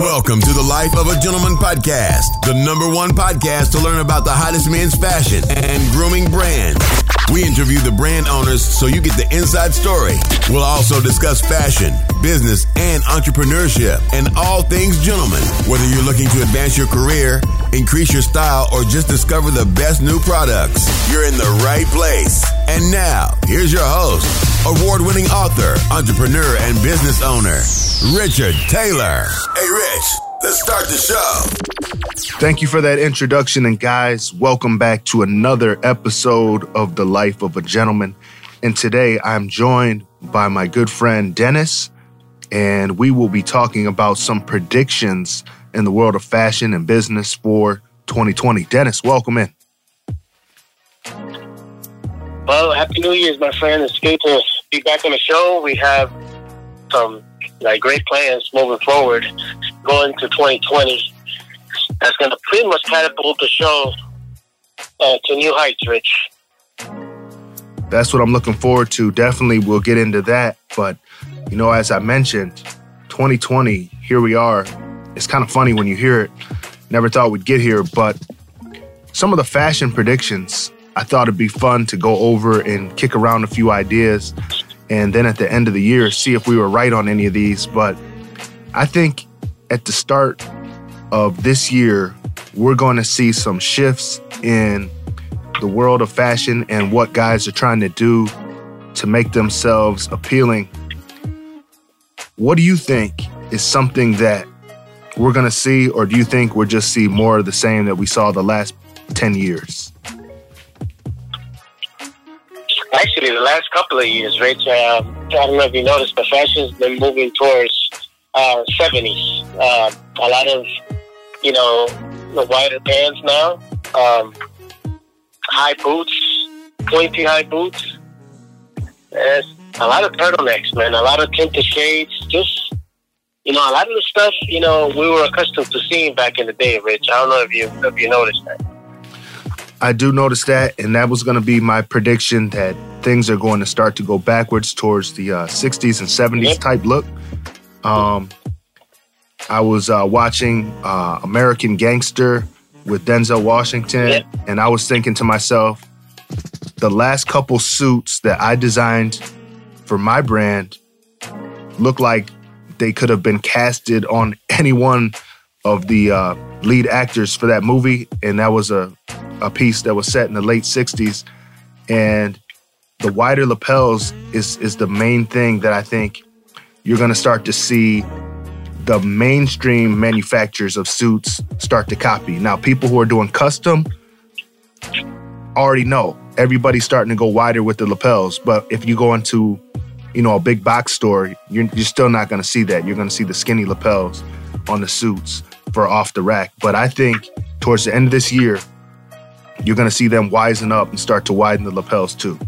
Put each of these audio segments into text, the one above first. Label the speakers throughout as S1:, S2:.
S1: Welcome to the Life of a Gentleman podcast, the number one podcast to learn about the hottest men's fashion and grooming brands. We interview the brand owners so you get the inside story. We'll also discuss fashion, business, and entrepreneurship and all things gentlemen. Whether you're looking to advance your career, increase your style, or just discover the best new products, you're in the right place. And now, here's your host, award winning author, entrepreneur, and business owner, Richard Taylor. Hey, Rich, let's start the show.
S2: Thank you for that introduction. And guys, welcome back to another episode of The Life of a Gentleman. And today I'm joined by my good friend Denis, and we will be talking about some predictions in the world of fashion and business for 2020. Denis, welcome in.
S3: Well, happy New Year's, my friend. It's good to be back on the show. We have some like great plans moving forward, going to 2020. That's going to pretty much catapult the show uh, to new heights, Rich.
S2: That's what I'm looking forward to. Definitely, we'll get into that. But you know, as I mentioned, 2020, here we are. It's kind of funny when you hear it. Never thought we'd get here, but some of the fashion predictions, I thought it'd be fun to go over and kick around a few ideas and then at the end of the year see if we were right on any of these. But I think at the start of this year, we're going to see some shifts in the world of fashion and what guys are trying to do to make themselves appealing. What do you think is something that we're going to see, or do you think we'll just see more of the same that we saw the last 10 years?
S3: Actually, the last couple of years, Rich, uh, I don't know if you noticed, but fashion's been moving towards uh, 70s. Uh, a lot of, you know, the wider pants now, um, high boots, pointy high boots. There's a lot of turtlenecks, man. A lot of tinted shades. Just, you know, a lot of the stuff, you know, we were accustomed to seeing back in the day, Rich. I don't know if you if you noticed that.
S2: I do notice that, and that was going to be my prediction that things are going to start to go backwards towards the uh, 60s and 70s
S3: Yep.
S2: type look. Um, I was uh, watching uh, American Gangster with Denzel Washington,
S3: Yep.
S2: and I was thinking to myself, the last couple suits that I designed for my brand look like they could have been casted on any one of the uh, lead actors for that movie, and that was a a piece that was set in the late 60s and the wider lapels is is the main thing that I think you're going to start to see the mainstream manufacturers of suits start to copy. Now people who are doing custom already know everybody's starting to go wider with the lapels, but if you go into you know a big box store, you're, you're still not going to see that. You're going to see the skinny lapels on the suits for off the rack. But I think towards the end of this year, you're going to see them wisen up and start to widen the lapels too.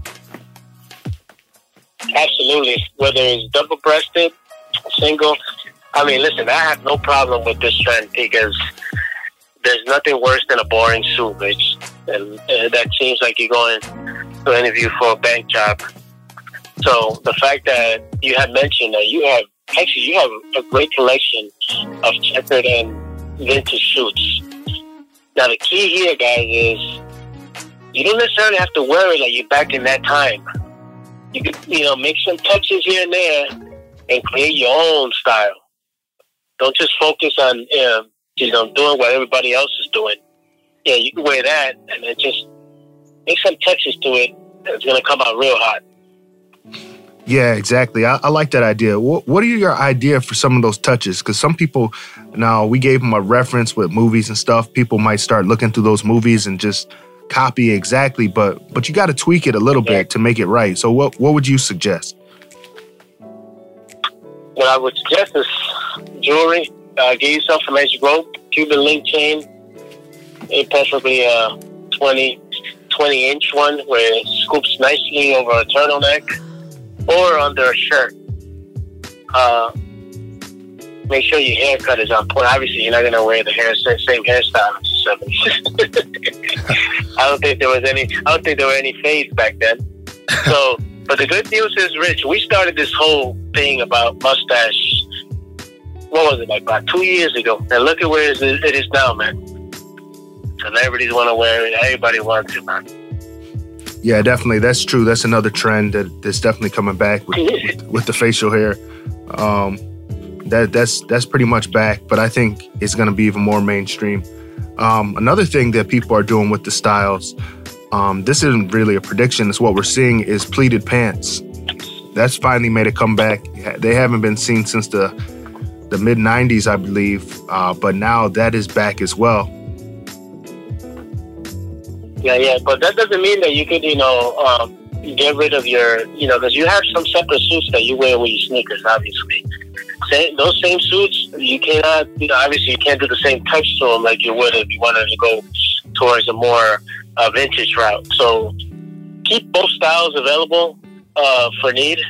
S3: Absolutely. Whether it's double breasted, single. I mean, listen, I have no problem with this trend because there's nothing worse than a boring suit, Rich. And uh, that seems like you're going to interview for a bank job. So the fact that you have mentioned that you have actually you have a great collection of checkered and vintage suits. Now the key here, guys, is you don't necessarily have to worry it like you're back in that time. You could, you know, make some touches here and there and create your own style. Don't just focus on, um, you know, doing what everybody else is doing. Yeah, you can wear that and then just make some touches to it. And it's gonna come out real hot.
S2: Yeah, exactly. I, I like that idea. What, what are your idea for some of those touches? Because some people, now we gave them a reference with movies and stuff. People might start looking through those movies and just copy exactly, but but you got to tweak it a little bit to make it right. So what what would you suggest?
S3: What I would suggest is jewelry. Uh, get yourself a nice rope, Cuban link chain, and preferably a 20, 20 inch one where it scoops nicely over a turtleneck or under a shirt. Uh, make sure your haircut is on point. Obviously, you're not going to wear the hair same hairstyle as the 70s. I don't think there was any. I don't think there were any fades back then. So, but the good news is, Rich, we started this whole thing about mustache what was it like about two years ago, and look at where it is now, man. Celebrities want to wear it. Everybody wants it, man.
S2: Yeah, definitely. That's true. That's another trend that, that's definitely coming back with, with, with the facial hair. Um, that that's that's pretty much back, but I think it's going to be even more mainstream. Um, another thing that people are doing with the styles, um, this isn't really a prediction. It's what we're seeing is pleated pants. That's finally made a comeback. They haven't been seen since the the mid '90s, I believe, uh, but now that is back as well.
S3: Yeah, yeah, but that doesn't mean that you could, you know, um, get rid of your, you know, because you have some separate suits that you wear with your sneakers, obviously. Same, those same suits, you cannot, you know, obviously you can't do the same touch to them like you would if you wanted to go towards a more uh, vintage route. So keep both styles available uh, for need.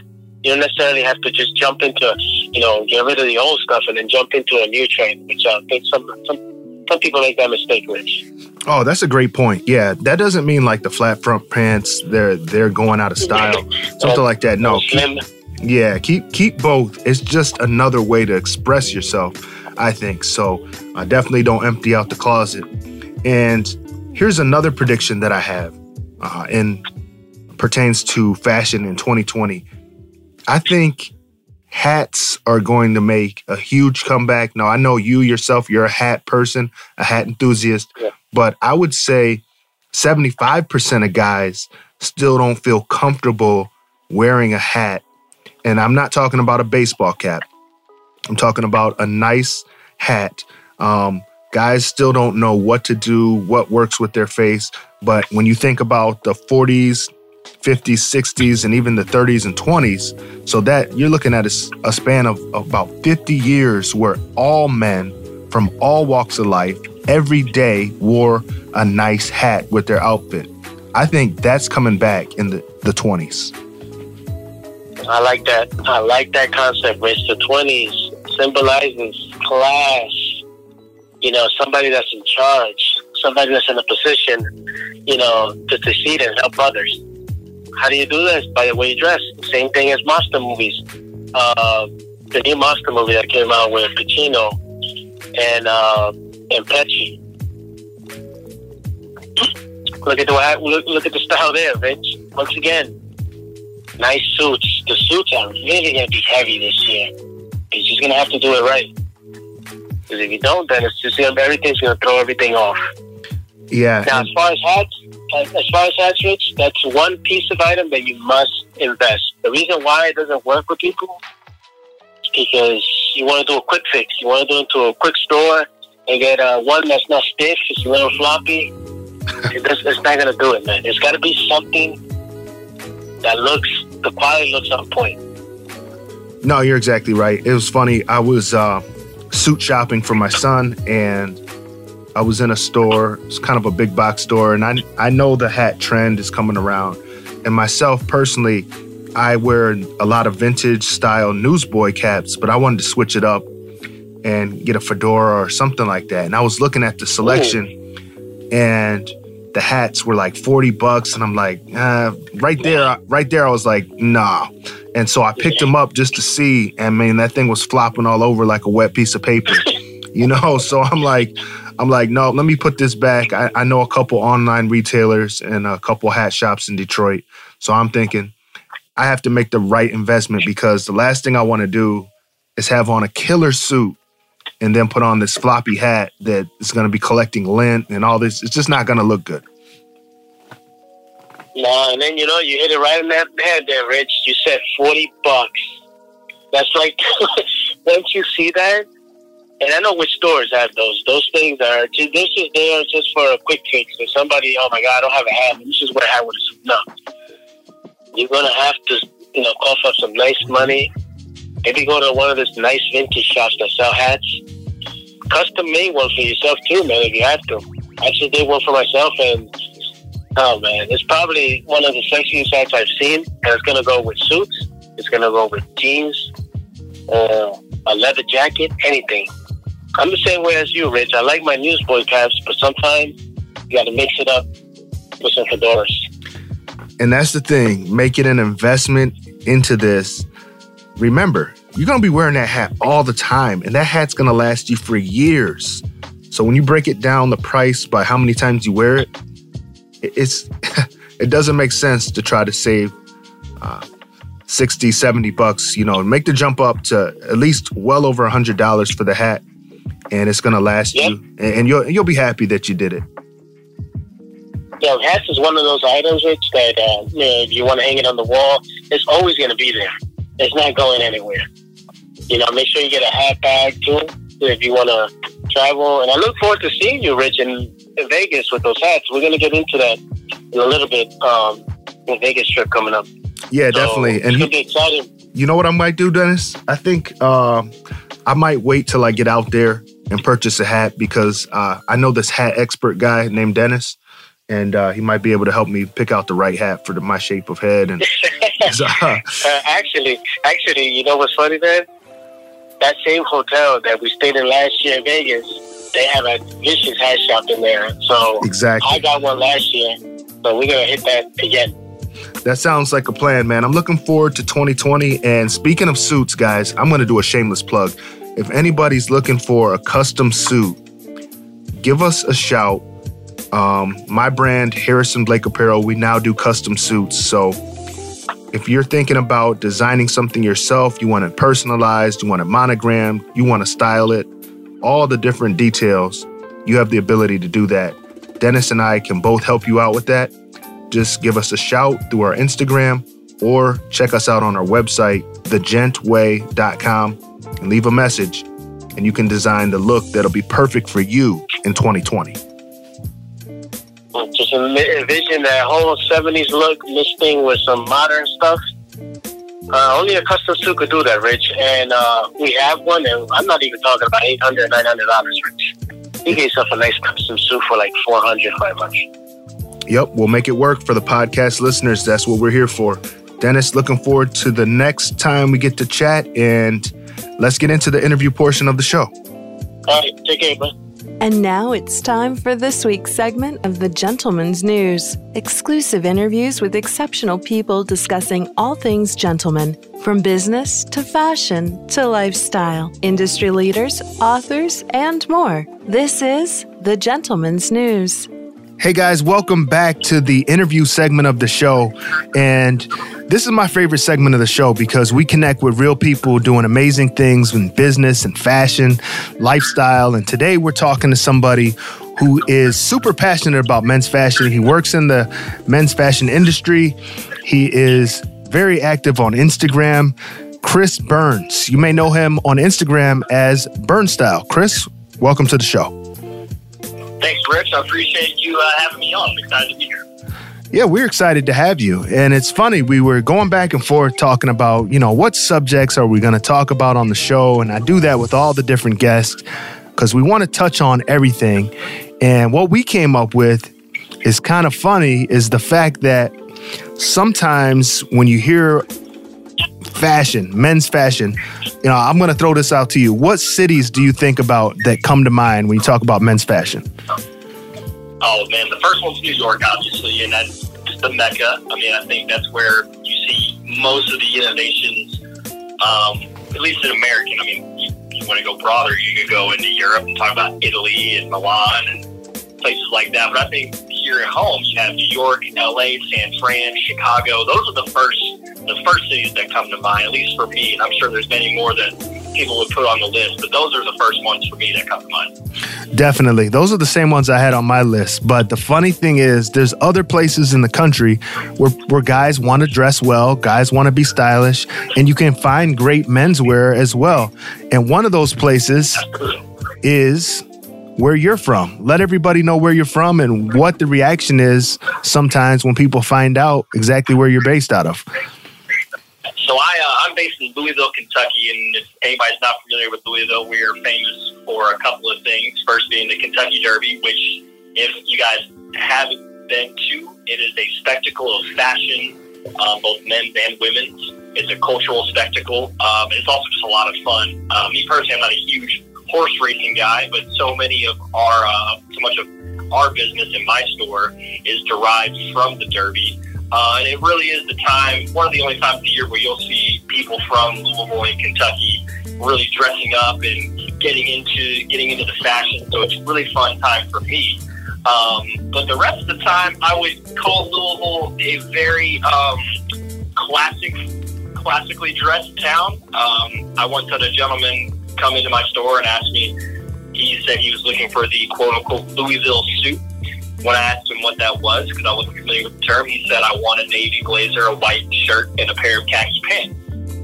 S3: You don't necessarily have to just jump into, you know, get rid of the old stuff and then jump into a new trend, which I think some, some, some people make that mistake, Rich.
S2: Oh, that's a great point. Yeah, that doesn't mean like the flat front pants they're they're going out of style, something like that. No, keep, yeah, keep keep both. It's just another way to express yourself. I think so. Uh, definitely don't empty out the closet. And here's another prediction that I have, uh, and pertains to fashion in 2020. I think hats are going to make a huge comeback. Now, I know you yourself, you're a hat person, a hat enthusiast. Yeah. But I would say 75% of guys still don't feel comfortable wearing a hat. And I'm not talking about a baseball cap, I'm talking about a nice hat. Um, guys still don't know what to do, what works with their face. But when you think about the 40s, 50s, 60s, and even the 30s and 20s, so that you're looking at a, a span of, of about 50 years where all men from all walks of life every day wore a nice hat with their outfit. I think that's coming back in the, the 20s.
S3: I like that. I like that concept, Rich. The 20s symbolizes class. You know, somebody that's in charge, somebody that's in a position, you know, to succeed and help others. How do you do this? By the way you dress. Same thing as monster movies. Uh, the new monster movie that came out with Pacino and uh, and Pesci. Look at the look, look at the style there, Vince. Once again, nice suits. The suits are really gonna be heavy this year. He's just gonna have to do it right. Because if you don't, then it's just gonna, everything's gonna throw everything off.
S2: Yeah.
S3: Now, as far as hats, as far as hats, Rich, that's one piece of item that you must invest. The reason why it doesn't work with people is because you want to do a quick fix. You want to do it to a quick store and get uh, one that's not stiff, it's a little floppy. it's, it's not gonna do it, man. It's got to be something that looks the quality looks on point.
S2: No, you're exactly right. It was funny. I was uh, suit shopping for my son, and I was in a store. It's kind of a big box store, and I I know the hat trend is coming around. And myself personally, I wear a lot of vintage style newsboy caps, but I wanted to switch it up and get a fedora or something like that. And I was looking at the selection Ooh. and the hats were like 40 bucks. And I'm like, uh, right there, right there, I was like, nah. And so I picked them up just to see. And man, that thing was flopping all over like a wet piece of paper, you know? So I'm like, I'm like, no, let me put this back. I, I know a couple online retailers and a couple hat shops in Detroit. So I'm thinking, I have to make the right investment because the last thing I want to do is have on a killer suit and then put on this floppy hat that is going to be collecting lint and all this. It's just not going to look good.
S3: No, and then you know you hit it right in that head there, Rich. You said forty bucks. That's like once you see that, and I know which stores have those. Those things are just this is there just for a quick fix. If somebody, oh my god, I don't have a hat. This is what I hat with a. No, you're gonna have to, you know, cough up some nice money Maybe go to one of those nice vintage shops that sell hats. Custom make one for yourself too, man, if you have to. I just did one for myself and oh man, it's probably one of the sexiest hats I've seen and it's gonna go with suits, it's gonna go with jeans, uh, a leather jacket, anything. I'm the same way as you, Rich. I like my newsboy caps, but sometimes you gotta mix it up with some fedoras.
S2: And that's the thing, make it an investment into this remember, you're gonna be wearing that hat all the time, and that hat's gonna last you for years. So when you break it down the price by how many times you wear it, it's it doesn't make sense to try to save uh, 60, 70 bucks, you know, make the jump up to at least well over a hundred dollars for the hat. And it's gonna last yep. you and you'll you'll be happy that you did it.
S4: Yeah, hats is one of those items, Rich, that uh, you know, if you want to hang it on the wall, it's always going to be there. It's not going anywhere. You know, make sure you get a hat bag too if you want to travel. And I look forward to seeing you, Rich, in, in Vegas with those hats. We're going to get into that in a little bit. Um, the Vegas trip coming up.
S2: Yeah, so definitely.
S4: And exciting.
S2: You know what I might do, Denis? I think uh, I might wait till I get out there and purchase a hat because uh, I know this hat expert guy named Denis and uh, he might be able to help me pick out the right hat for the, my shape of head. And
S4: uh, uh, actually, actually, you know what's funny, man? That same hotel that we stayed in last year in Vegas, they have a vicious hat shop in there. So
S2: exactly,
S4: I got one last year, so we're gonna hit that again.
S2: That sounds like a plan, man. I'm looking forward to 2020. And speaking of suits, guys, I'm gonna do a shameless plug. If anybody's looking for a custom suit, give us a shout um, my brand, Harrison Blake Apparel, we now do custom suits. So if you're thinking about designing something yourself, you want it personalized, you want it monogrammed, you want to style it, all the different details, you have the ability to do that. Denis and I can both help you out with that. Just give us a shout through our Instagram or check us out on our website, thegentway.com, and leave a message, and you can design the look that'll be perfect for you in 2020
S4: just envision that whole 70s look mixing with some modern stuff. Uh, only a custom suit could do that, Rich. And uh, we have one, and I'm not even talking about $800, $900, Rich. You get yourself a nice custom suit for like 400 500
S2: Yep, we'll make it work for the podcast listeners. That's what we're here for. Denis, looking forward to the next time we get to chat, and let's get into the interview portion of the show.
S4: All right, take care, bud.
S5: And now it's time for this week's segment of The Gentleman's News exclusive interviews with exceptional people discussing all things gentleman, from business to fashion to lifestyle, industry leaders, authors, and more. This is The Gentleman's News.
S2: Hey guys, welcome back to the interview segment of the show. And this is my favorite segment of the show because we connect with real people doing amazing things in business and fashion, lifestyle. And today we're talking to somebody who is super passionate about men's fashion. He works in the men's fashion industry. He is very active on Instagram. Chris Burns. You may know him on Instagram as Burnstyle. Chris, welcome to the show.
S4: Thanks, Rich. I appreciate you uh, having me on. I'm excited to be here.
S2: Yeah, we're excited to have you. And it's funny, we were going back and forth talking about, you know, what subjects are we going to talk about on the show? And I do that with all the different guests because we want to touch on everything. And what we came up with is kind of funny is the fact that sometimes when you hear fashion, men's fashion, you know, I'm going to throw this out to you. What cities do you think about that come to mind when you talk about men's fashion?
S4: Oh man, the first one's New York, obviously, and that's the mecca. I mean, I think that's where you see most of the innovations, um, at least in American. I mean, you, you want to go broader, you could go into Europe and talk about Italy and Milan and places like that. But I think here at home, you have New York, LA, San Fran, Chicago. Those are the first the first cities that come to mind, at least for me. And I'm sure there's many more that people would put on the list, but those are the first ones for me that come to mind.
S2: Definitely. Those are the same ones I had on my list. But the funny thing is, there's other places in the country where, where guys want to dress well, guys want to be stylish, and you can find great menswear as well. And one of those places is where you're from. Let everybody know where you're from and what the reaction is sometimes when people find out exactly where you're based out of.
S4: So I, uh, I'm based in Louisville, Kentucky, and if anybody's not familiar with Louisville, we are famous for a couple of things. First being the Kentucky Derby, which if you guys haven't been to, it is a spectacle of fashion, uh, both men's and women's. It's a cultural spectacle, um, and it's also just a lot of fun. Uh, me personally, I'm not a huge horse racing guy, but so many of our, uh, so much of our business in my store is derived from the Derby. Uh, and it really is the time, one of the only times of the year where you'll see people from Louisville and Kentucky really dressing up and getting into getting into the fashion. So it's a really fun time for me. Um, but the rest of the time, I would call Louisville a very um, classic, classically dressed town. Um, I once had a gentleman come into my store and ask me. He said he was looking for the quote unquote Louisville suit. When I asked him what that was, because I wasn't familiar with the term, he said, I want a navy blazer, a white shirt, and a pair of khaki pants.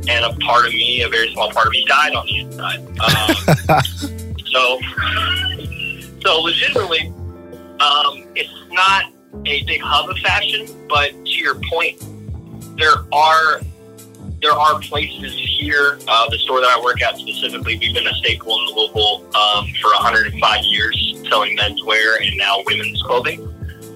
S4: And a part of me, a very small part of me, died on the inside. Um, so, so legitimately, um, it's not a big hub of fashion, but to your point, there are there are places here. Uh, the store that I work at specifically, we've been a staple in Louisville um, for 105 years, selling menswear and now women's clothing.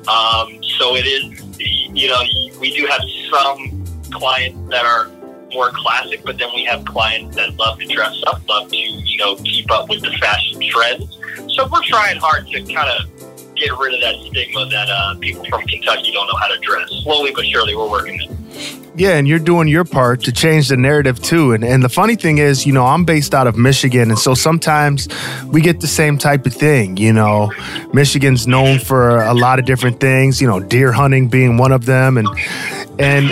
S4: Um, so it is, you know, we do have some clients that are more classic, but then we have clients that love to dress up, love to, you know, keep up with the fashion trends. So we're trying hard to kind of get rid of that stigma that uh, people from Kentucky don't know how to dress. Slowly but surely, we're working it.
S2: Yeah, and you're doing your part to change the narrative too. And and the funny thing is, you know, I'm based out of Michigan, and so sometimes we get the same type of thing. You know, Michigan's known for a lot of different things. You know, deer hunting being one of them, and and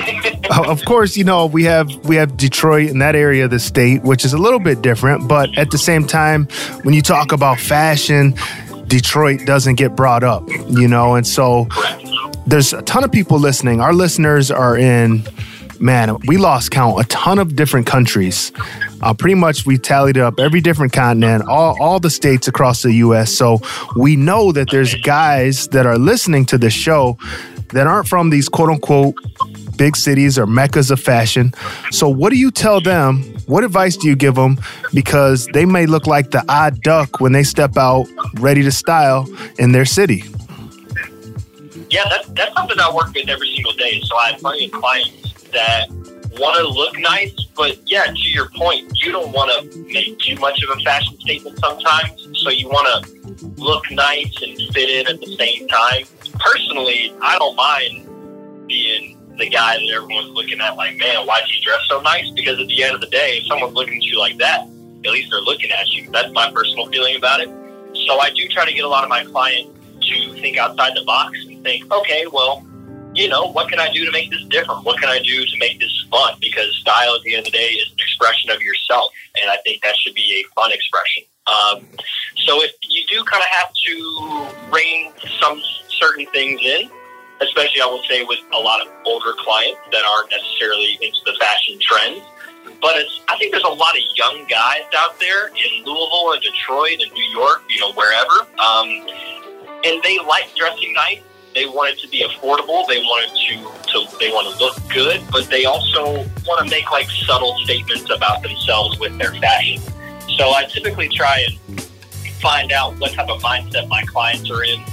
S2: uh, of course, you know, we have we have Detroit in that area of the state, which is a little bit different. But at the same time, when you talk about fashion, Detroit doesn't get brought up, you know, and so there's a ton of people listening. Our listeners are in, man, we lost count, a ton of different countries. Uh, pretty much we tallied up every different continent, all, all the states across the US. So we know that there's guys that are listening to this show that aren't from these quote unquote big cities or meccas of fashion. So, what do you tell them? What advice do you give them? Because they may look like the odd duck when they step out ready to style in their city.
S4: Yeah, that's, that's something I work with every single day. So, I have plenty of clients that want to look nice, but yeah, to your point, you don't want to make too much of a fashion statement sometimes. So, you want to look nice and fit in at the same time. Personally, I don't mind being the guy that everyone's looking at like, man, why'd you dress so nice? Because at the end of the day, if someone's looking at you like that, at least they're looking at you. That's my personal feeling about it. So I do try to get a lot of my clients to think outside the box and think, okay, well, you know, what can I do to make this different? What can I do to make this fun? Because style at the end of the day is an expression of yourself. And I think that should be a fun expression. Um, so if you do kind of have to rein some certain things in, especially I will say with a lot of older clients that aren't necessarily into the fashion trends. But it's, I think there's a lot of young guys out there in Louisville and Detroit and New York, you know, wherever. Um, and they like dressing nice. They want it to be affordable. They want it to, to they want to look good, but they also want to make like subtle statements about themselves with their fashion. So I typically try and find out what type of mindset my clients are in,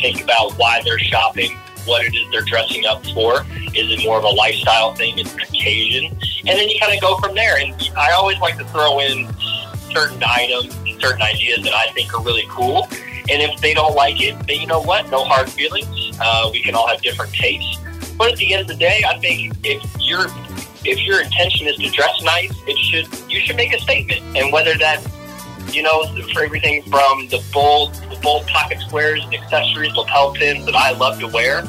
S4: think about why they're shopping, what it is they're dressing up for. Is it more of a lifestyle thing? Is it an occasion? And then you kind of go from there. And I always like to throw in certain items and certain ideas that I think are really cool. And if they don't like it, then you know what? No hard feelings. Uh, we can all have different tastes. But at the end of the day, I think if your if your intention is to dress nice, it should you should make a statement. And whether that you know, for everything from the bold, the bold pocket squares and accessories, lapel pins that I love to wear,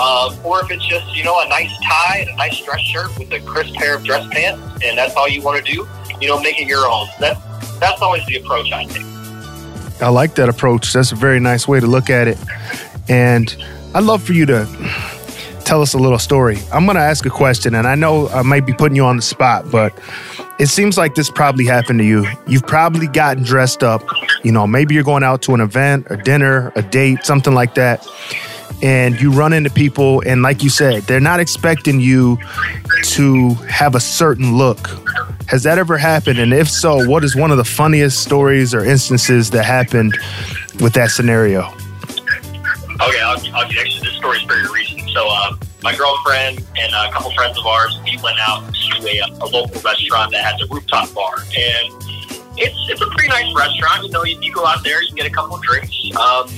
S4: um, or if it's just you know a nice tie and a nice dress shirt with a crisp pair of dress pants, and that's all you want to do, you know, make it your own. That that's always the approach I take.
S2: I like that approach. That's a very nice way to look at it, and I'd love for you to tell us a little story. I'm going to ask a question, and I know I might be putting you on the spot, but it seems like this probably happened to you. You've probably gotten dressed up. You know, maybe you're going out to an event, a dinner, a date, something like that. And you run into people, and like you said, they're not expecting you to have a certain look. Has that ever happened? And if so, what is one of the funniest stories or instances that happened with that scenario?
S4: Okay, I'll, I'll actually, this story is very recent. So, uh, my girlfriend and a couple friends of ours, we went out to a, a local restaurant that has a rooftop bar, and it's it's a pretty nice restaurant. You know, you, you go out there, you get a couple drinks. Um,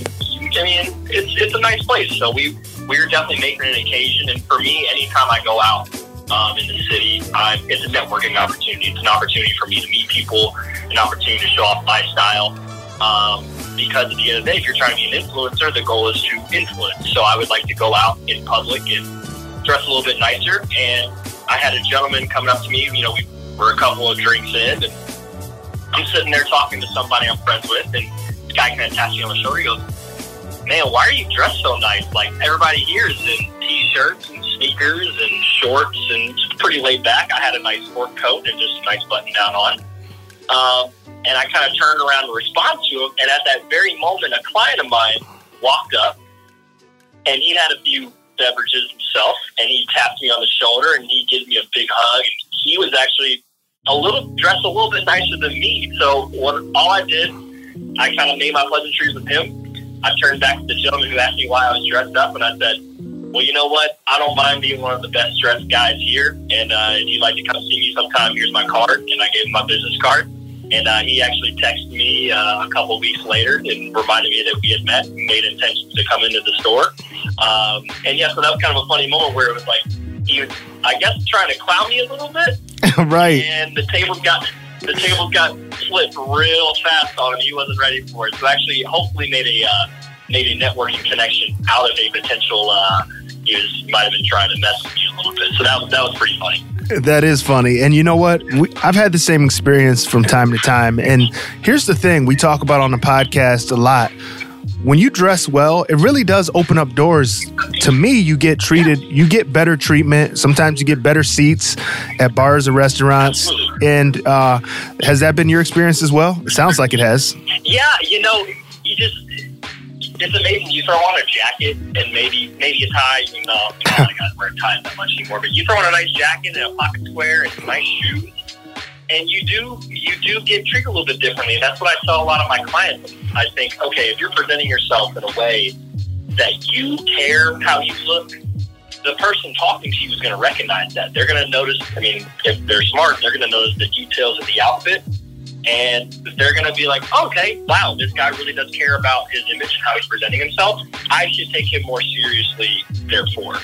S4: I mean, it's it's a nice place. So we we're definitely making an occasion. And for me, anytime I go out um, in the city, uh, it's a networking opportunity. It's an opportunity for me to meet people, an opportunity to show off my style. Um, because at the end of the day, if you're trying to be an influencer, the goal is to influence. So I would like to go out in public and dress a little bit nicer. And I had a gentleman coming up to me. You know, we were a couple of drinks in, and I'm sitting there talking to somebody I'm friends with, and this guy kind of taps me on the shoulder. He goes, "Man, why are you dressed so nice? Like everybody here is in t-shirts and sneakers and shorts, and it's pretty laid back. I had a nice sport coat and just a nice button down on." Um, and I kind of turned around to respond to him. And at that very moment, a client of mine walked up, and he had a few beverages himself, and he tapped me on the shoulder, and he gave me a big hug. And he was actually a little dressed a little bit nicer than me. So what all I did, I kind of made my pleasantries with him. I turned back to the gentleman who asked me why I was dressed up, and I said, "Well, you know what? I don't mind being one of the best dressed guys here. And uh, if you'd like to come see me sometime, here's my card." And I gave him my business card. And uh, he actually texted me uh, a couple weeks later and reminded me that we had met and made intentions to come into the store. Um, and yeah, so that was kind of a funny moment where it was like he was, I guess, trying to clown me a little bit.
S2: right.
S4: And the tables got the tables got flipped real fast on him. He wasn't ready for it. So actually, hopefully, made a uh, made a networking connection out of a potential. Uh, he was might have been trying to mess with you a little bit. So that was that was pretty funny.
S2: That is funny. And you know what? We, I've had the same experience from time to time. And here's the thing we talk about on the podcast a lot. When you dress well, it really does open up doors. To me, you get treated, you get better treatment. Sometimes you get better seats at bars and restaurants. And uh, has that been your experience as well? It sounds like it has.
S4: Yeah, you know, you just it's amazing. You throw on a jacket and maybe maybe a tie. You know, I don't wear ties that much anymore. But you throw on a nice jacket and a pocket square and nice shoes, and you do you do get treated a little bit differently. And that's what I saw a lot of my clients. I think, okay, if you're presenting yourself in a way that you care how you look, the person talking to you is going to recognize that. They're going to notice. I mean, if they're smart, they're going to notice the details of the outfit and they're going to be like, okay, wow, this guy really does care about his image and how he's presenting himself. I should take him more seriously, therefore.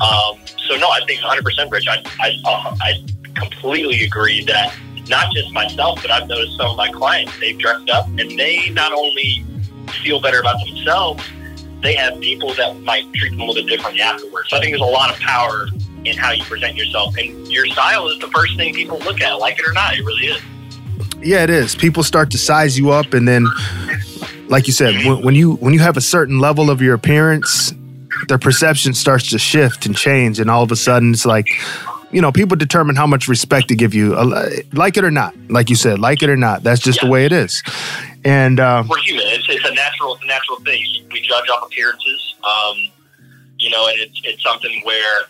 S4: Um, so, no, I think 100%, Rich. I, I, uh, I completely agree that not just myself, but I've noticed some of my clients, they've dressed up and they not only feel better about themselves, they have people that might treat them a little bit differently afterwards. So I think there's a lot of power in how you present yourself. And your style is the first thing people look at, like it or not. It really is.
S2: Yeah, it is. People start to size you up, and then, like you said, when, when you when you have a certain level of your appearance, their perception starts to shift and change, and all of a sudden, it's like, you know, people determine how much respect to give you, uh, like it or not. Like you said, like it or not. That's just yeah. the way it is. And uh,
S4: we're human. It's, it's, a natural. It's a natural thing. We judge off appearances. Um, you know, and it's it's something where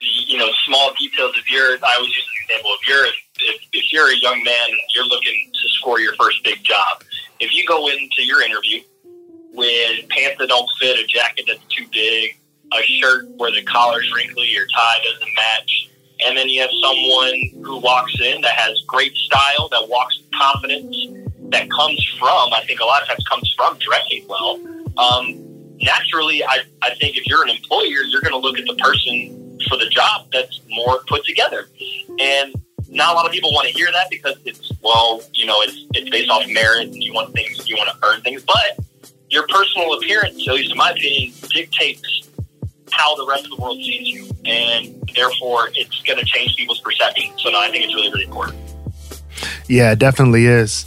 S4: you know small details. If you're, I always use the example. If you're if, if you're a young man and you're looking to score your first big job, if you go into your interview with pants that don't fit, a jacket that's too big, a shirt where the collar's wrinkly, your tie doesn't match, and then you have someone who walks in that has great style, that walks with confidence, that comes from, I think a lot of times comes from dressing well. Um, naturally, I, I think if you're an employer, you're going to look at the person for the job that's more put together. And not a lot of people want to hear that because it's well, you know, it's it's based off merit and you want things, you want to earn things. But your personal appearance, at least in my opinion, dictates how the rest of the world sees you, and therefore it's going to change people's perception. So, no, I think it's really, really important.
S2: Yeah, it definitely is.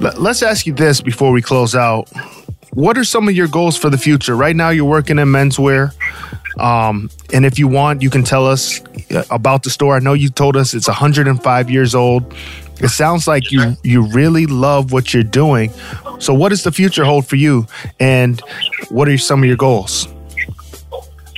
S2: Let's ask you this before we close out. What are some of your goals for the future? Right now, you're working in menswear. Um, and if you want, you can tell us uh, about the store. I know you told us it's 105 years old. It sounds like you you really love what you're doing. So, what does the future hold for you, and what are some of your goals?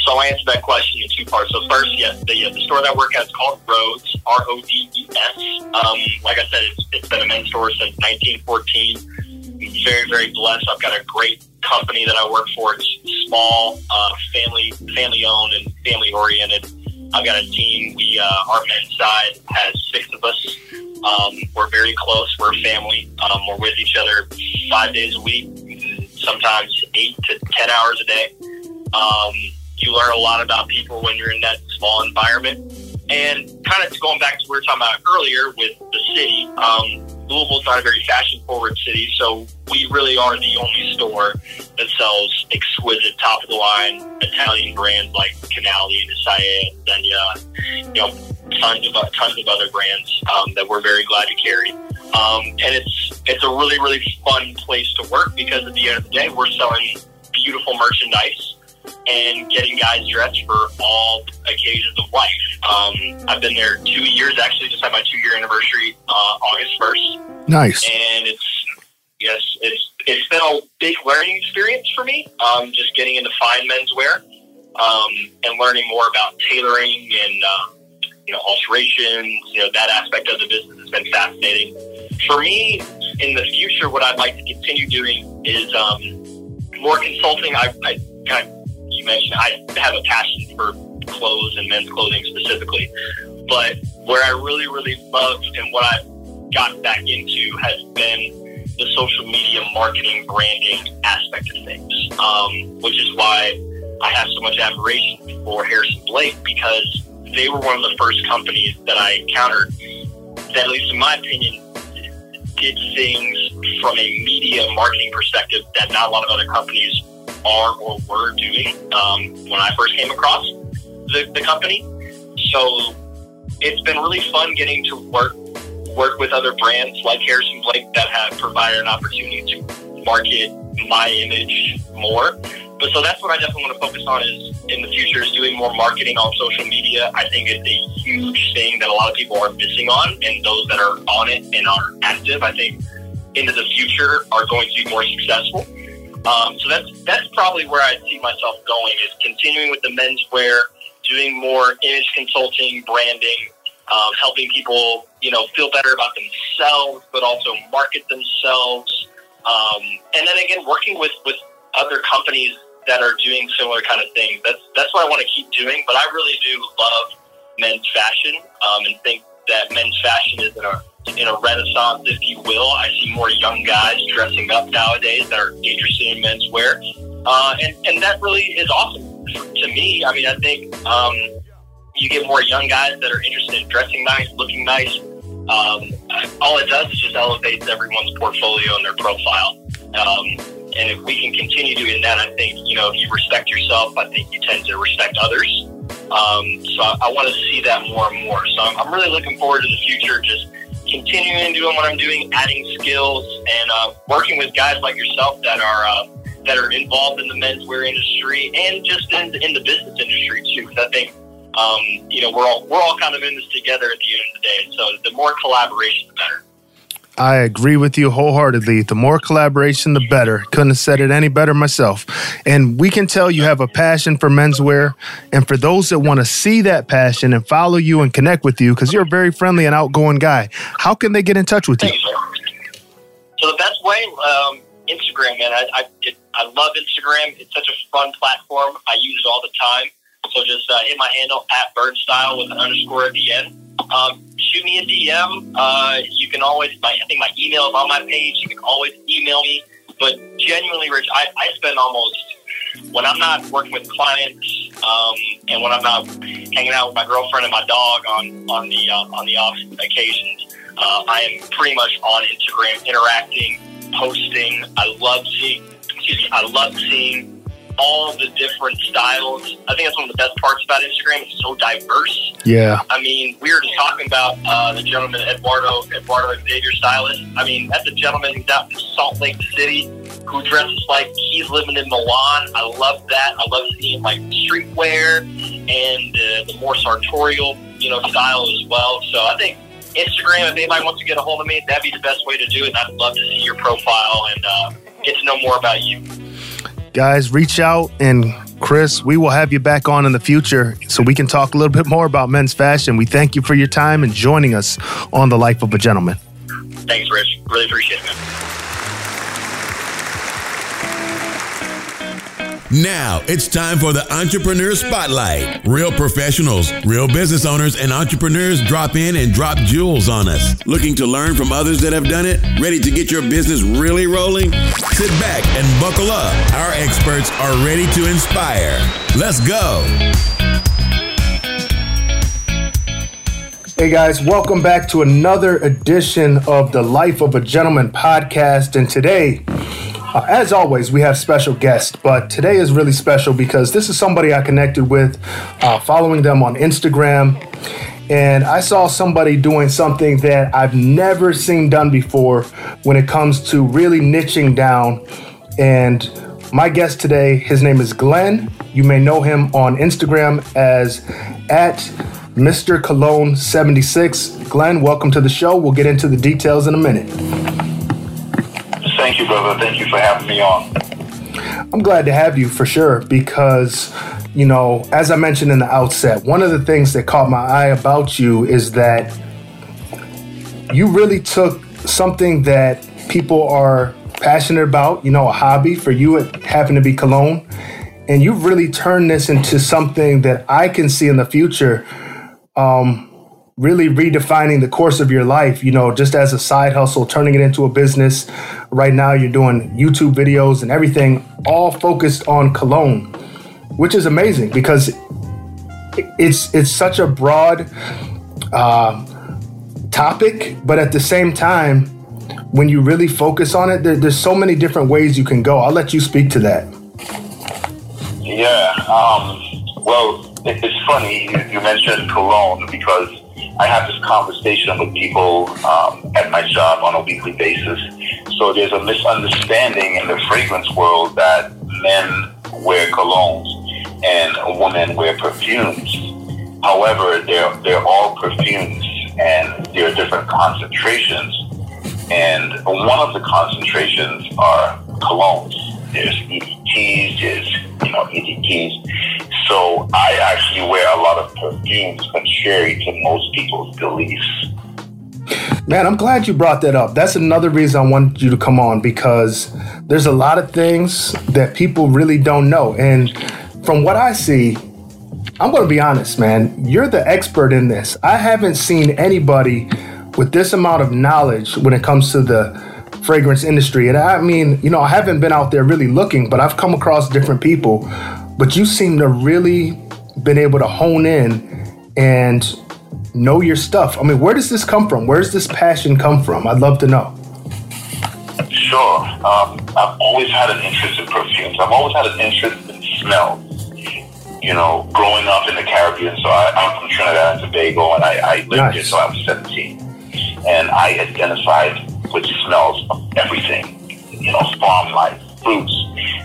S4: So I answer that question in two parts. So first, yes, the, the store that I work at is called Rodes, R O D E S. Um, like I said, it's, it's been a men's store since 1914. I'm very, very blessed. I've got a great company that I work for. It's small, uh, family family owned and family oriented. I've got a team. We uh, our men's side has six of us. Um, we're very close. We're a family. Um, we're with each other five days a week, sometimes eight to ten hours a day. Um, you learn a lot about people when you're in that small environment. And kind of going back to what we were talking about earlier with the city, um, Louisville's not a very fashion forward city, so we really are the only store that sells exquisite, top of the line Italian brands like Canali, Isaia, Zegna, you know, tons of tons of other brands um, that we're very glad to carry. Um, and it's it's a really really fun place to work because at the end of the day, we're selling beautiful merchandise and getting guys dressed for all occasions of life. Um, I've been there two years, actually, just had my two year anniversary uh, August 1st.
S2: Nice.
S4: And it's, yes, it's it's been a big learning experience for me, um, just getting into fine menswear um, and learning more about tailoring and, uh, you know, alterations, you know, that aspect of the business has been fascinating. For me, in the future, what I'd like to continue doing is um, more consulting. I, I kind of mentioned, I have a passion for clothes and men's clothing specifically. But where I really, really love and what I've gotten back into has been the social media marketing branding aspect of things, um, which is why I have so much admiration for Harrison Blake because they were one of the first companies that I encountered that, at least in my opinion, did things from a media marketing perspective that not a lot of other companies are or were doing um, when I first came across the, the company. So it's been really fun getting to work work with other brands like Harrison Blake that have provided an opportunity to market my image more. But so that's what I definitely want to focus on is in the future is doing more marketing on social media. I think it's a huge thing that a lot of people are missing on, and those that are on it and are active, I think into the future are going to be more successful. Um, so that's that's probably where I see myself going is continuing with the menswear, doing more image consulting, branding, um, helping people you know feel better about themselves, but also market themselves, um, and then again working with with other companies that are doing similar kind of things. That's that's what I want to keep doing. But I really do love men's fashion um, and think that men's fashion is in a in a renaissance, if you will. I see more young guys dressing up nowadays that are interested in menswear, uh, and and that really is awesome to me. I mean, I think um, you get more young guys that are interested in dressing nice, looking nice. Um, all it does is just elevates everyone's portfolio and their profile. Um, and if we can continue doing that, I think you know if you respect yourself, I think you tend to respect others. Um, so I, I want to see that more and more. So I'm, I'm really looking forward to the future. Just continuing doing what I'm doing, adding skills, and uh, working with guys like yourself that are uh, that are involved in the menswear industry and just in, in the business industry too. Because I think um, you know we're all we're all kind of in this together at the end of the day. So the more collaboration, the better.
S2: I agree with you wholeheartedly. The more collaboration, the better. Couldn't have said it any better myself. And we can tell you have a passion for menswear. And for those that want to see that passion and follow you and connect with you, because you're a very friendly and outgoing guy, how can they get in touch with you?
S4: So the best way, um, Instagram, man. I I, it, I love Instagram. It's such a fun platform. I use it all the time. So just uh, hit my handle at Burnstyle with an underscore at the end. Um, shoot me a DM. Uh, you can always, my, I think my email is on my page. You can always email me. But genuinely, Rich, I, I spend almost when I'm not working with clients um, and when I'm not hanging out with my girlfriend and my dog on on the uh, on the off occasions, uh, I am pretty much on Instagram, interacting, posting. I love seeing. Excuse me. I love seeing all the different styles. I think that's one of the best parts about Instagram. It's so diverse.
S2: Yeah.
S4: I mean, we were just talking about uh, the gentleman Eduardo Eduardo Xavier Stylist. I mean, that's a gentleman who's out in Salt Lake City who dresses like he's living in Milan. I love that. I love seeing like streetwear and uh, the more sartorial, you know, style as well. So I think Instagram, if anybody wants to get a hold of me, that'd be the best way to do it. And I'd love to see your profile and uh, get to know more about you
S2: guys, reach out and Chris, we will have you back on in the future so we can talk a little bit more about men's fashion. We thank you for your time and joining us on The Life of a Gentleman.
S4: Thanks, Rich. Really appreciate it,
S1: Now it's time for the Entrepreneur Spotlight. Real professionals, real business owners, and entrepreneurs drop in and drop jewels on us. Looking to learn from others that have done it? Ready to get your business really rolling? Sit back and buckle up. Our experts are ready to inspire. Let's go.
S2: Hey guys, welcome back to another edition of the Life of a Gentleman podcast. And today, uh, as always, we have special guests, but today is really special because this is somebody I connected with uh, following them on Instagram. And I saw somebody doing something that I've never seen done before when it comes to really niching down. And my guest today, his name is Glen. You may know him on Instagram as at Mr. Cologne 76. Glen, welcome to the show. We'll get into the details in a minute.
S6: Thank you, brother. Thank you for having me on.
S2: I'm glad to have you for sure because, you know, as I mentioned in the outset, one of the things that caught my eye about you is that you really took something that people are passionate about, you know, a hobby for you, it happened to be cologne, and you've really turned this into something that I can see in the future. Um, really redefining the course of your life, you know, just as a side hustle, turning it into a business. Right now, you're doing YouTube videos and everything, all focused on cologne, which is amazing because it's it's such a broad uh, topic, but at the same time, when you really focus on it, there, there's so many different ways you can go. I'll let you speak to that.
S6: Yeah. Um, well, it's funny you mentioned cologne because I have this conversation with people um, at my job on a weekly basis. So there's a misunderstanding in the fragrance world that men wear colognes and women wear perfumes. However, they're they're all perfumes and there are different concentrations. And one of the concentrations are colognes. There's EDTs, there's you know EDTs. So I actually wear a lot of perfumes, contrary to most people's beliefs.
S2: Man, I'm glad you brought that up. That's another reason I wanted you to come on because there's a lot of things that people really don't know. And from what I see, I'm going to be honest, man, you're the expert in this. I haven't seen anybody with this amount of knowledge when it comes to the fragrance industry. And I mean, you know, I haven't been out there really looking, but I've come across different people but you seem to really been able to hone in and know your stuff. I mean, where does this come from? Where does this passion come from? I'd love to know.
S6: Sure. Um, I've always had an interest in perfumes. I've always had an interest in smells. You know, growing up in the Caribbean, so I, am from Trinidad and Tobago, and I, I lived nice. here until I was 17. And I identified with smells of everything. You know, farm life, fruits,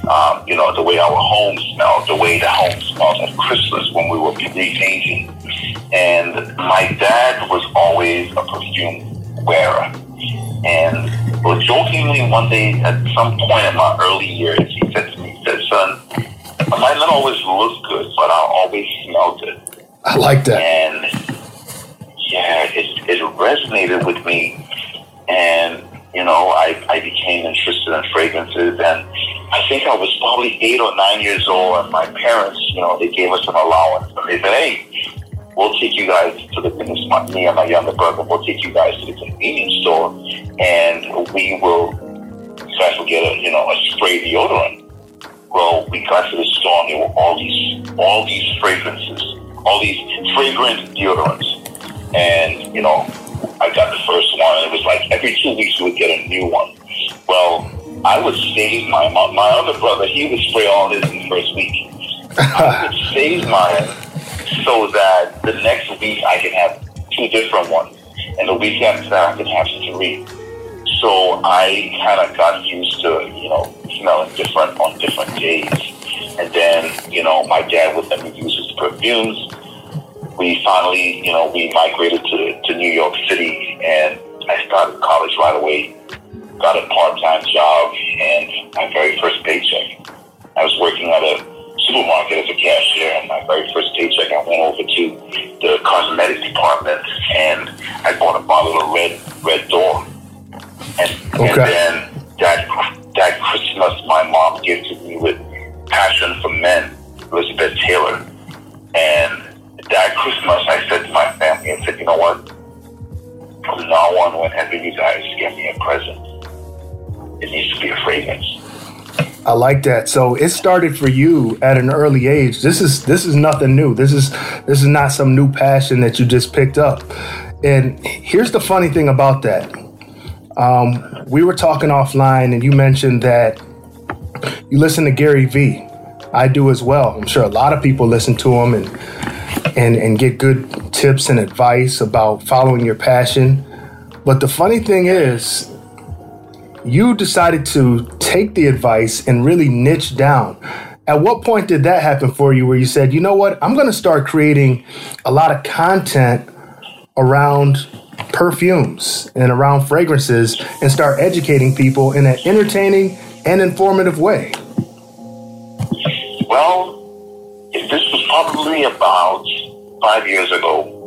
S6: um, you know, the way our home smelled, the way the home smelled at Christmas when we were rechanging. And my dad was always a perfume wearer. And well, jokingly, one day at some point in my early years, he said to me, he said, son, I might not always look good, but I'll always smell good.
S2: I like that.
S6: And yeah, it, it resonated with me. And, you know, I, I became interested in fragrances. And I think I was probably eight or nine years old, and my parents, you know, they gave us an allowance, and they said, "Hey, we'll take you guys to the me and my younger brother, we'll take you guys to the convenience store, and we will try to get a, you know, a spray deodorant." Well, we got to the store, and there were all these, all these fragrances, all these fragrant deodorants, and you know, I got the first one, and it was like every two weeks we would get a new one. Well, I would save my my other brother. He would spray all his in the first week. I would save mine so that the next week I can have two different ones, and the week after that I can have three. So I kind of got used to you know smelling different on different days, and then you know my dad would let me use his perfumes we finally, you know, we migrated to, to New York City and I started college right away, got a part-time job and my very first paycheck. I was working at a supermarket as a cashier and my very first paycheck I went over to the cosmetic department and I bought a bottle of red red door. And, okay. and then that that Christmas my mom gifted me with Passion for Men, Elizabeth Taylor. And that Christmas, I said to my family, I said, you know what? From now on, whenever you guys give me a present, it needs to be a fragrance.
S2: I like that. So it started for you at an early age. This is this is nothing new. This is this is not some new passion that you just picked up. And here's the funny thing about that. Um, we were talking offline, and you mentioned that you listen to Gary Vee. I do as well. I'm sure a lot of people listen to him, and and and get good tips and advice about following your passion. But the funny thing is, you decided to take the advice and really niche down. At what point did that happen for you where you said, you know what, I'm going to start creating a lot of content around perfumes and around fragrances and start educating people in an entertaining and informative way?
S6: Was probably about five years ago.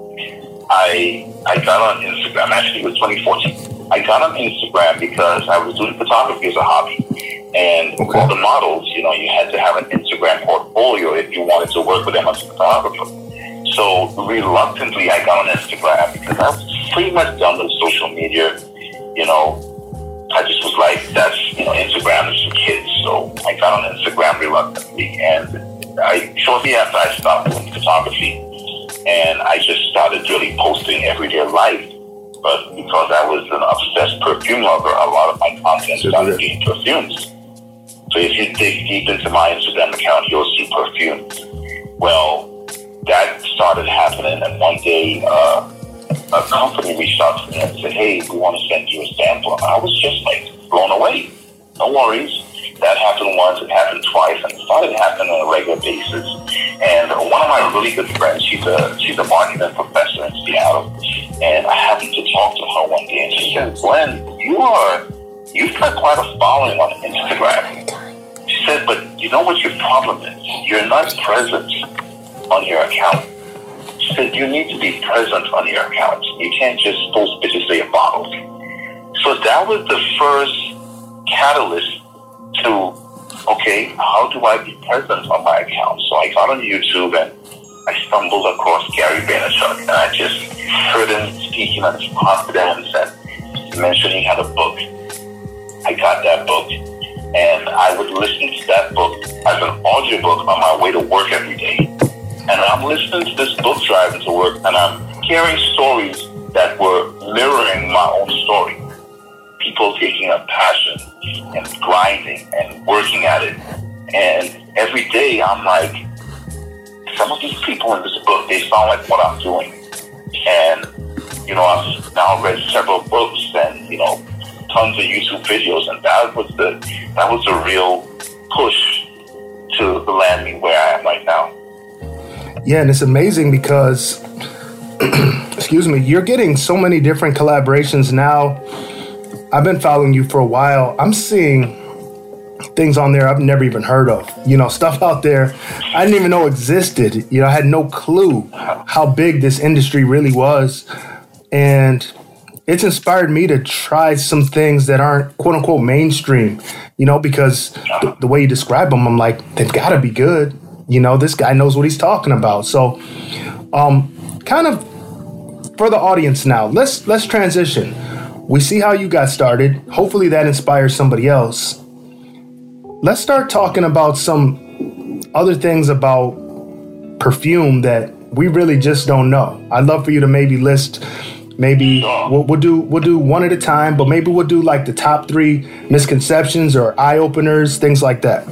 S6: I I got on Instagram. Actually, it was 2014. I got on Instagram because I was doing photography as a hobby. And okay. all the models, you know, you had to have an Instagram portfolio if you wanted to work with them as a photographer. So reluctantly, I got on Instagram because I was pretty much done with social media. You know, I just was like, that's, you know, Instagram is for kids. So I got on Instagram reluctantly. And I, shortly after I stopped doing photography, and I just started really posting everyday life but because I was an obsessed perfume lover, a lot of my content started being perfumes. So if you dig deep into my Instagram account, you'll see perfumes. Well, that started happening, and one day uh, a company reached out to me and said, "Hey, we want to send you a sample." I was just like blown away. No worries. That happened once, it happened twice, and it started happening on a regular basis. And one of my really good friends, she's a she's a marketing professor in Seattle, and I happened to talk to her one day, and she said, "Glen, you are you've got quite a following on Instagram." She said, "But you know what your problem is? You're not present on your account." She said, "You need to be present on your account. You can't just post pictures of your bottles." So that was the first catalyst to, okay, how do I be present on my account? So I got on YouTube and I stumbled across Gary Vaynerchuk and I just heard him speaking on his confidence and mentioning he had a book. I got that book and I would listen to that book as an audiobook on my way to work every day. And I'm listening to this book driving to work and I'm hearing stories that were mirroring my own story people taking a passion and grinding and working at it. And every day I'm like, some of these people in this book, they sound like what I'm doing. And, you know, I've now read several books and, you know, tons of YouTube videos. And that was the, that was the real push to land me where I am right now.
S2: Yeah, and it's amazing because, excuse me, you're getting so many different collaborations now I've been following you for a while. I'm seeing things on there I've never even heard of. You know, stuff out there I didn't even know existed. You know, I had no clue how big this industry really was. And it's inspired me to try some things that aren't quote unquote mainstream, you know, because the, the way you describe them, I'm like, they've got to be good. You know, this guy knows what he's talking about. So, um, kind of for the audience now, let's let's transition we see how you got started. Hopefully, that inspires somebody else. Let's start talking about some other things about perfume that we really just don't know. I'd love for you to maybe list. Maybe we'll, we'll do we'll do one at a time, but maybe we'll do like the top three misconceptions or eye openers, things like that.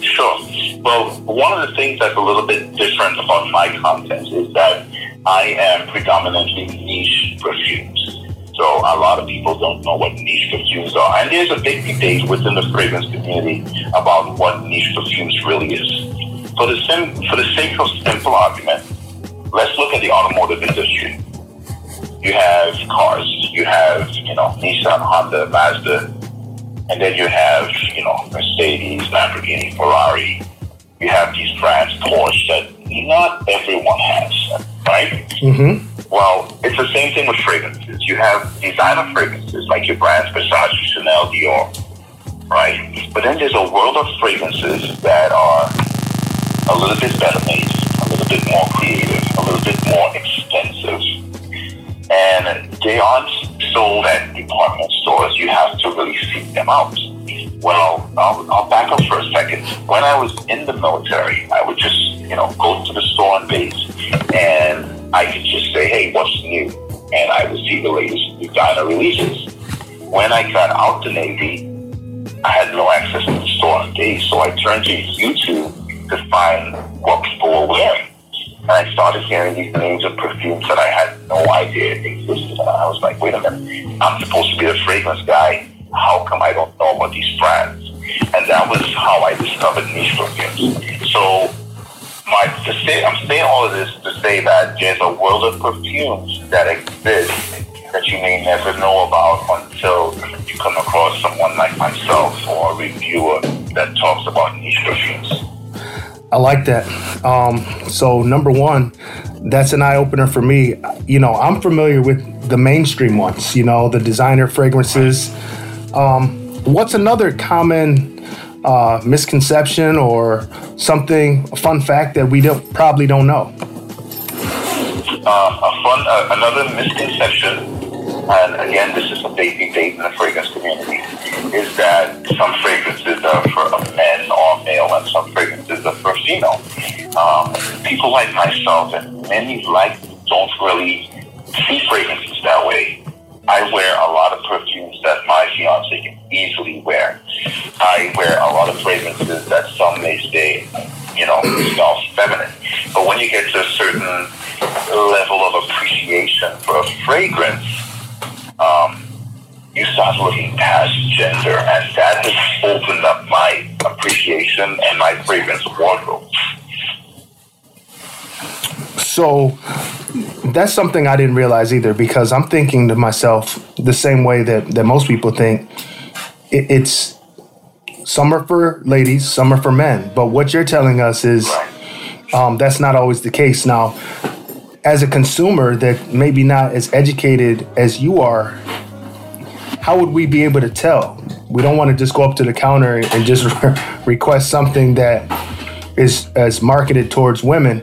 S6: Sure. Well, one of the things that's a little bit different about my content is that I am predominantly niche perfumes. So a lot of people don't know what niche perfumes are. And there's a big debate within the fragrance community about what niche perfumes really is. For the, sim- for the sake of simple argument, let's look at the automotive industry. You have cars, you have, you know, Nissan, Honda, Mazda, and then you have, you know, Mercedes, Lamborghini, Ferrari. You have these brands, Porsche, that not everyone has, right?
S2: Mm-hmm.
S6: Well, it's the same thing with fragrances. You have designer fragrances like your brands Versace, Chanel, Dior, right? But then there's a world of fragrances that are a little bit better made, a little bit more creative, a little bit more expensive. And they aren't sold at department stores. You have to really seek them out. Well, I'll, I'll back up for a second. When I was in the military, I would just, you know, go to the store on base and I could just say, hey, what's new? And I would see the latest designer releases. When I got out the Navy, I had no access to the store on base, so I turned to YouTube to find what people were wearing. And I started hearing these names of perfumes that I had no idea existed. And I was like, wait a minute, I'm supposed to be the fragrance guy how come I don't know about these brands? And that was how I discovered niche perfumes. So my to say I'm saying all of this to say that there's a world of perfumes that exist that you may never know about until you come across someone like myself or a reviewer that talks about niche perfumes.
S2: I like that. Um, so number one, that's an eye opener for me. You know, I'm familiar with the mainstream ones. You know, the designer fragrances. Um, what's another common uh, misconception or something, a fun fact that we don't probably don't know?
S6: Uh, a fun, uh, another misconception, and again, this is a big debate in the fragrance community, is that some fragrances are for a man or male, and some fragrances are for female. Um, people like myself and many like don't really see fragrances that way. I wear a lot of perfumes that my fiance can easily wear. I wear a lot of fragrances that some may say, you know, smell feminine. But when you get to a certain level of appreciation for a fragrance, um, you start looking past gender, and that has opened up my appreciation and my fragrance wardrobe.
S2: So that's something I didn't realize either because I'm thinking to myself the same way that, that most people think. It, it's some are for ladies, some are for men. But what you're telling us is um, that's not always the case. Now, as a consumer that maybe not as educated as you are, how would we be able to tell? We don't want to just go up to the counter and just request something that is as marketed towards women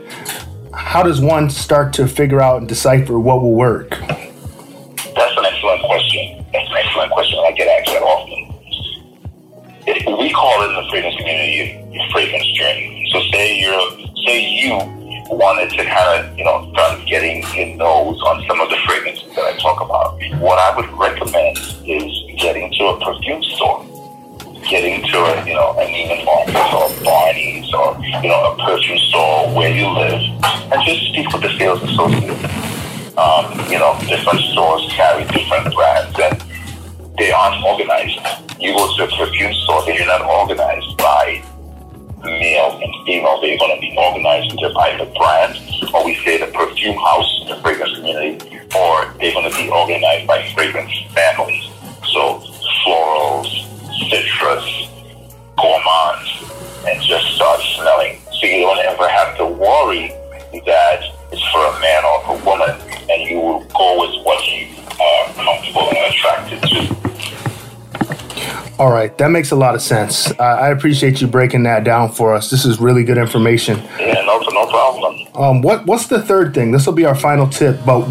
S2: how does one start to figure out and decipher what will work?
S6: That's an excellent question. That's an excellent question. I get asked that often. If we call it in the fragrance community your fragrance journey. So say you're say you wanted to kind of, you know, start getting your nose on some of the fragrances that I talk about. What I would recommend is getting to a perfume store getting to a, you know, a Neiman Marcus or a Barney's or, you know, a perfume store where you live and just speak with the sales associate. Um, you know, different stores carry different brands and they aren't organized. You go to a perfume store, they're not organized by male and female. They're going to be organized into either brand, or we say the perfume house in the fragrance community, or they're going to be organized by fragrance families. So florals, citrus, gourmand, and just start smelling. So you don't ever have to worry that it's for a man or for a woman, and you will go with what you are comfortable and attracted to.
S2: All right, that makes a lot of sense. I appreciate you breaking that down for us. This is really good information.
S6: Yeah, no, no problem.
S2: Um, what what's the third thing? This will be our final tip. But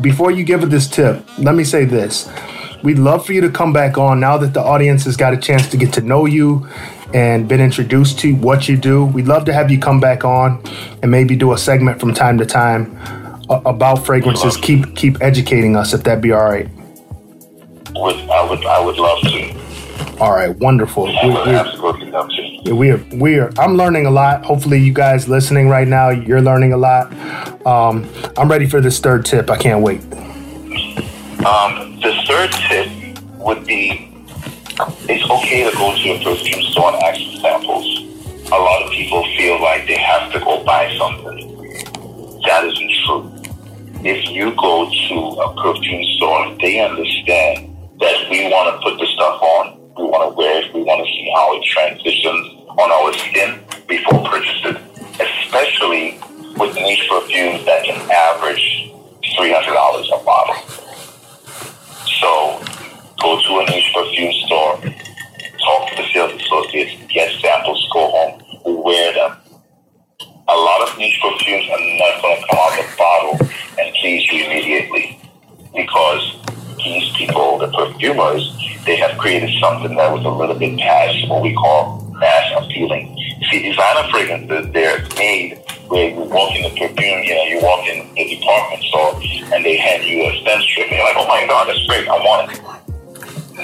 S2: before you give it this tip, let me say this: We'd love for you to come back on now that the audience has got a chance to get to know you and been introduced to what you do. We'd love to have you come back on and maybe do a segment from time to time about fragrances. Keep keep educating us if that'd be all right.
S6: Would, I would I would love to.
S2: All right, wonderful.
S6: I would we, absolutely love to.
S2: We are we are. I'm learning a lot. Hopefully, you guys listening right now, you're learning a lot. Um, I'm ready for this third tip. I can't wait.
S6: Um, the third tip would be it's okay to go to a perfume store and ask for samples. A lot of people feel like they have to go buy something. That isn't true. If you go to a perfume store, they understand that we want to put the stuff on, we want to wear it, we want to see how it transitions on our skin before purchasing. Especially with niche perfumes that can average $300 a bottle. So go to a niche perfume store, talk to the sales associates, get samples, go home, wear them. A lot of niche perfumes are not going to come out of the bottle and please you immediately because these people the perfumers, they have created something that was a little bit past what we call mass appealing. See, designer fragrances, they're made where you walk in the perfume, you know, you walk in the department store and they hand you a scent strip and you're like, oh my God, that's great, I want it.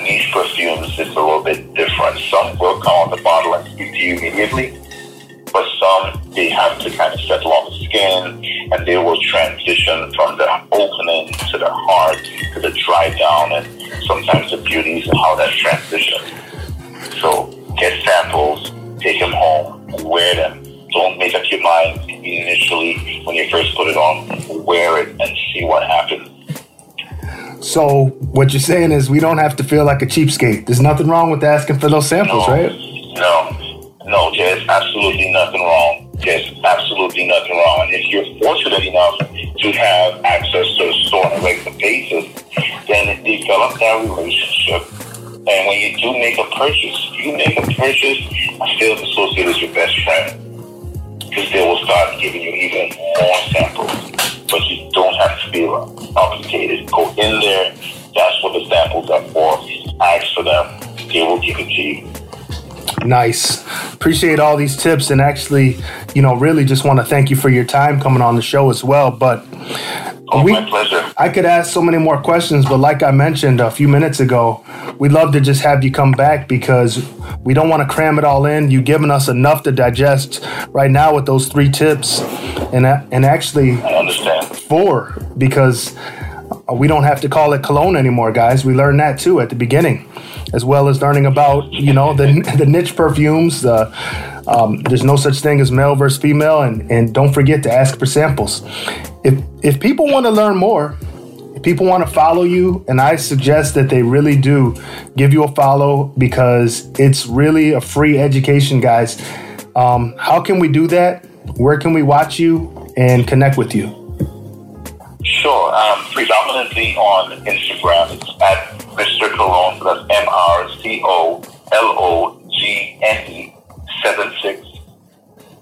S6: Niche perfumes is a little bit different. Some will come on the bottle and speak to you immediately, but some they have to kind of settle on the skin and they will transition from the opening to the heart to the dry down and sometimes the beauty is how that transition. So get samples, take them home, wear them. Don't make up your mind initially when you first put it on. Wear it and see what happens.
S2: So what you're saying is we don't have to feel like a cheapskate. There's nothing wrong with asking for those samples,
S6: no,
S2: right?
S6: No, no, there's absolutely nothing wrong. There's absolutely nothing wrong. And if you're fortunate enough to have access to a store on a regular basis, then develop that relationship. And when you do make a purchase, you make a purchase, sales associate is your best friend. Because they will start giving you even more samples. But you don't have to feel obligated. Go in there. That's what the samples are for. Ask for them. They will give it to you.
S2: Nice. Appreciate all these tips and actually, you know, really just want to thank you for your time coming on the show as well. But
S6: oh, we, my pleasure.
S2: I could ask so many more questions, but like I mentioned a few minutes ago, we'd love to just have you come back because we don't want to cram it all in. You've given us enough to digest right now with those three tips, and and actually four because we don't have to call it cologne anymore, guys. We learned that too at the beginning as well as learning about you know the the niche perfumes. Uh, um, there's no such thing as male versus female, and and don't forget to ask for samples. If if people want to learn more, if people want to follow you, and I suggest that they really do give you a follow because it's really a free education, guys. Um, how can we do that? Where can we watch you and connect with you?
S6: Sure. Um, predominantly on Instagram, it's at Mr. Cologne. That's M R C O L O G N E seven six.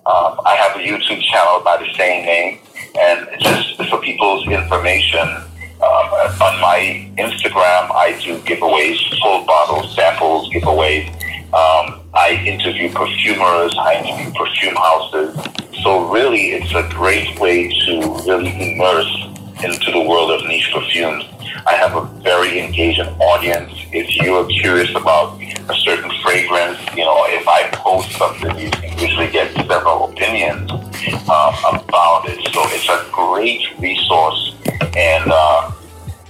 S6: Um, I have a YouTube channel by the same name, and just for people's information, um, on my Instagram, I do giveaways, full bottle samples giveaways. Um, I interview perfumers, I interview perfume houses. So really, it's a great way to really immerse into the world of niche perfumes. I have a very engaging audience. If you are curious about a certain fragrance, you know, if I post something, you can usually get several opinions um, about it. So it's a great resource. And uh,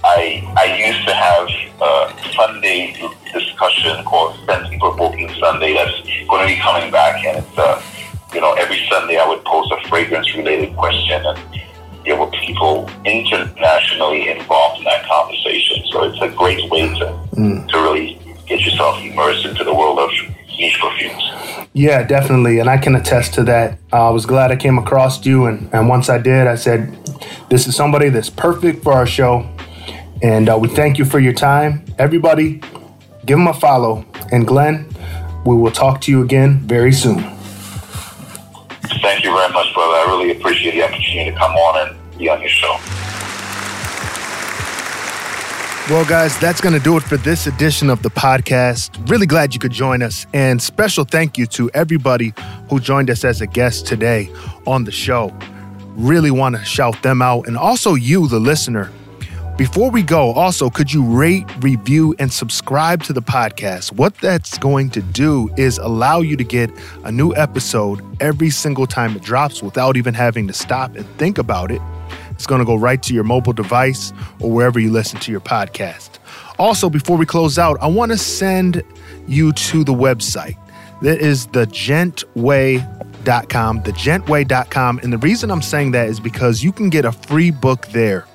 S6: I, I used to have a Sunday discussion called Sensing Provoking Sunday that's going to be coming back. And it's, uh, you know, every Sunday I would post a fragrance related question. And there were people internationally involved in that conversation. So it's a great way to, mm. to really get yourself immersed into the world of niche perfumes.
S2: Yeah, definitely. And I can attest to that. Uh, I was glad I came across you. And, and once I did, I said, this is somebody that's perfect for our show. And uh, we thank you for your time. Everybody, give him a follow. And Glen, we will talk to you again very soon.
S6: Very much, brother. I really appreciate the opportunity to come on and be on your show.
S2: Well, guys, that's going to do it for this edition of the podcast. Really glad you could join us. And special thank you to everybody who joined us as a guest today on the show. Really want to shout them out. And also, you, the listener, before we go, also, could you rate, review, and subscribe to the podcast? What that's going to do is allow you to get a new episode every single time it drops without even having to stop and think about it. It's going to go right to your mobile device or wherever you listen to your podcast. Also, before we close out, I want to send you to the website. That is thegentway.com, thegentway.com. And the reason I'm saying that is because you can get a free book there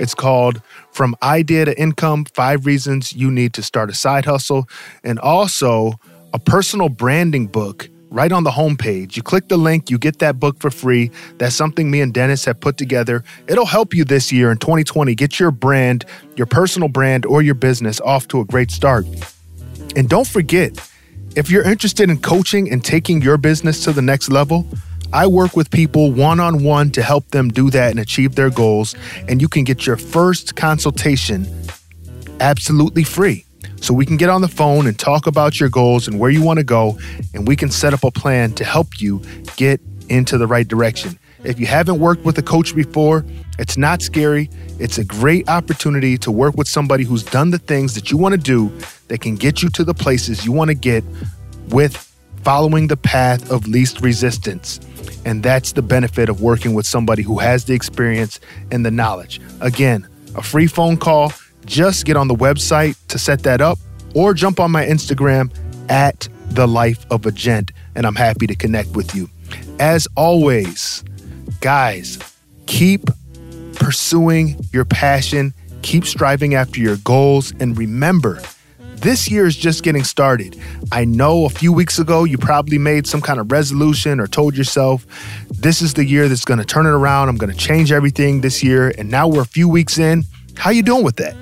S2: it's called From Idea to Income Five Reasons You Need to Start a Side Hustle, and also a personal branding book right on the homepage. You click the link, you get that book for free. That's something me and Denis have put together. It'll help you this year in 2020 get your brand, your personal brand, or your business off to a great start. And don't forget, if you're interested in coaching and taking your business to the next level, I work with people one on one to help them do that and achieve their goals. And you can get your first consultation absolutely free. so we can get on the phone and talk about your goals and where you want to go, and we can set up a plan to help you get into the right direction. If you haven't worked with a coach before, it's not scary. It's a great opportunity to work with somebody who's done the things that you want to do that can get you to the places you want to get with following the path of least resistance. And that's the benefit of working with somebody who has the experience and the knowledge. Again, a free phone call. Just get on the website to set that up or jump on my Instagram at the life of a gent, and I'm happy to connect with you. As always, guys, keep pursuing your passion, keep striving after your goals, and remember, this year is just getting started. I know a few weeks ago you probably made some kind of resolution or told yourself, this is the year that's going to turn it around. I'm going to change everything this year. And now we're a few weeks in. How you doing with that?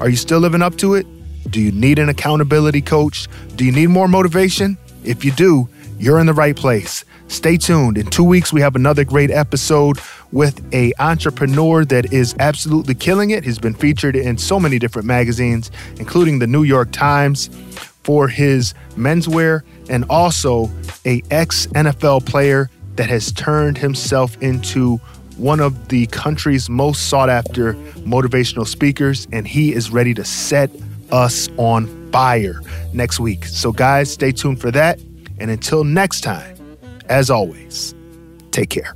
S2: Are you still living up to it? Do you need an accountability coach? Do you need more motivation? If you do, you're in the right place. Stay tuned. In two weeks, we have another great episode with a entrepreneur that is absolutely killing it. He's been featured in so many different magazines, including the New York Times for his menswear, and also a ex NFL player that has turned himself into one of the country's most sought after motivational speakers, and he is ready to set us on fire next week. So, guys, stay tuned for that. And until next time, as always, take care.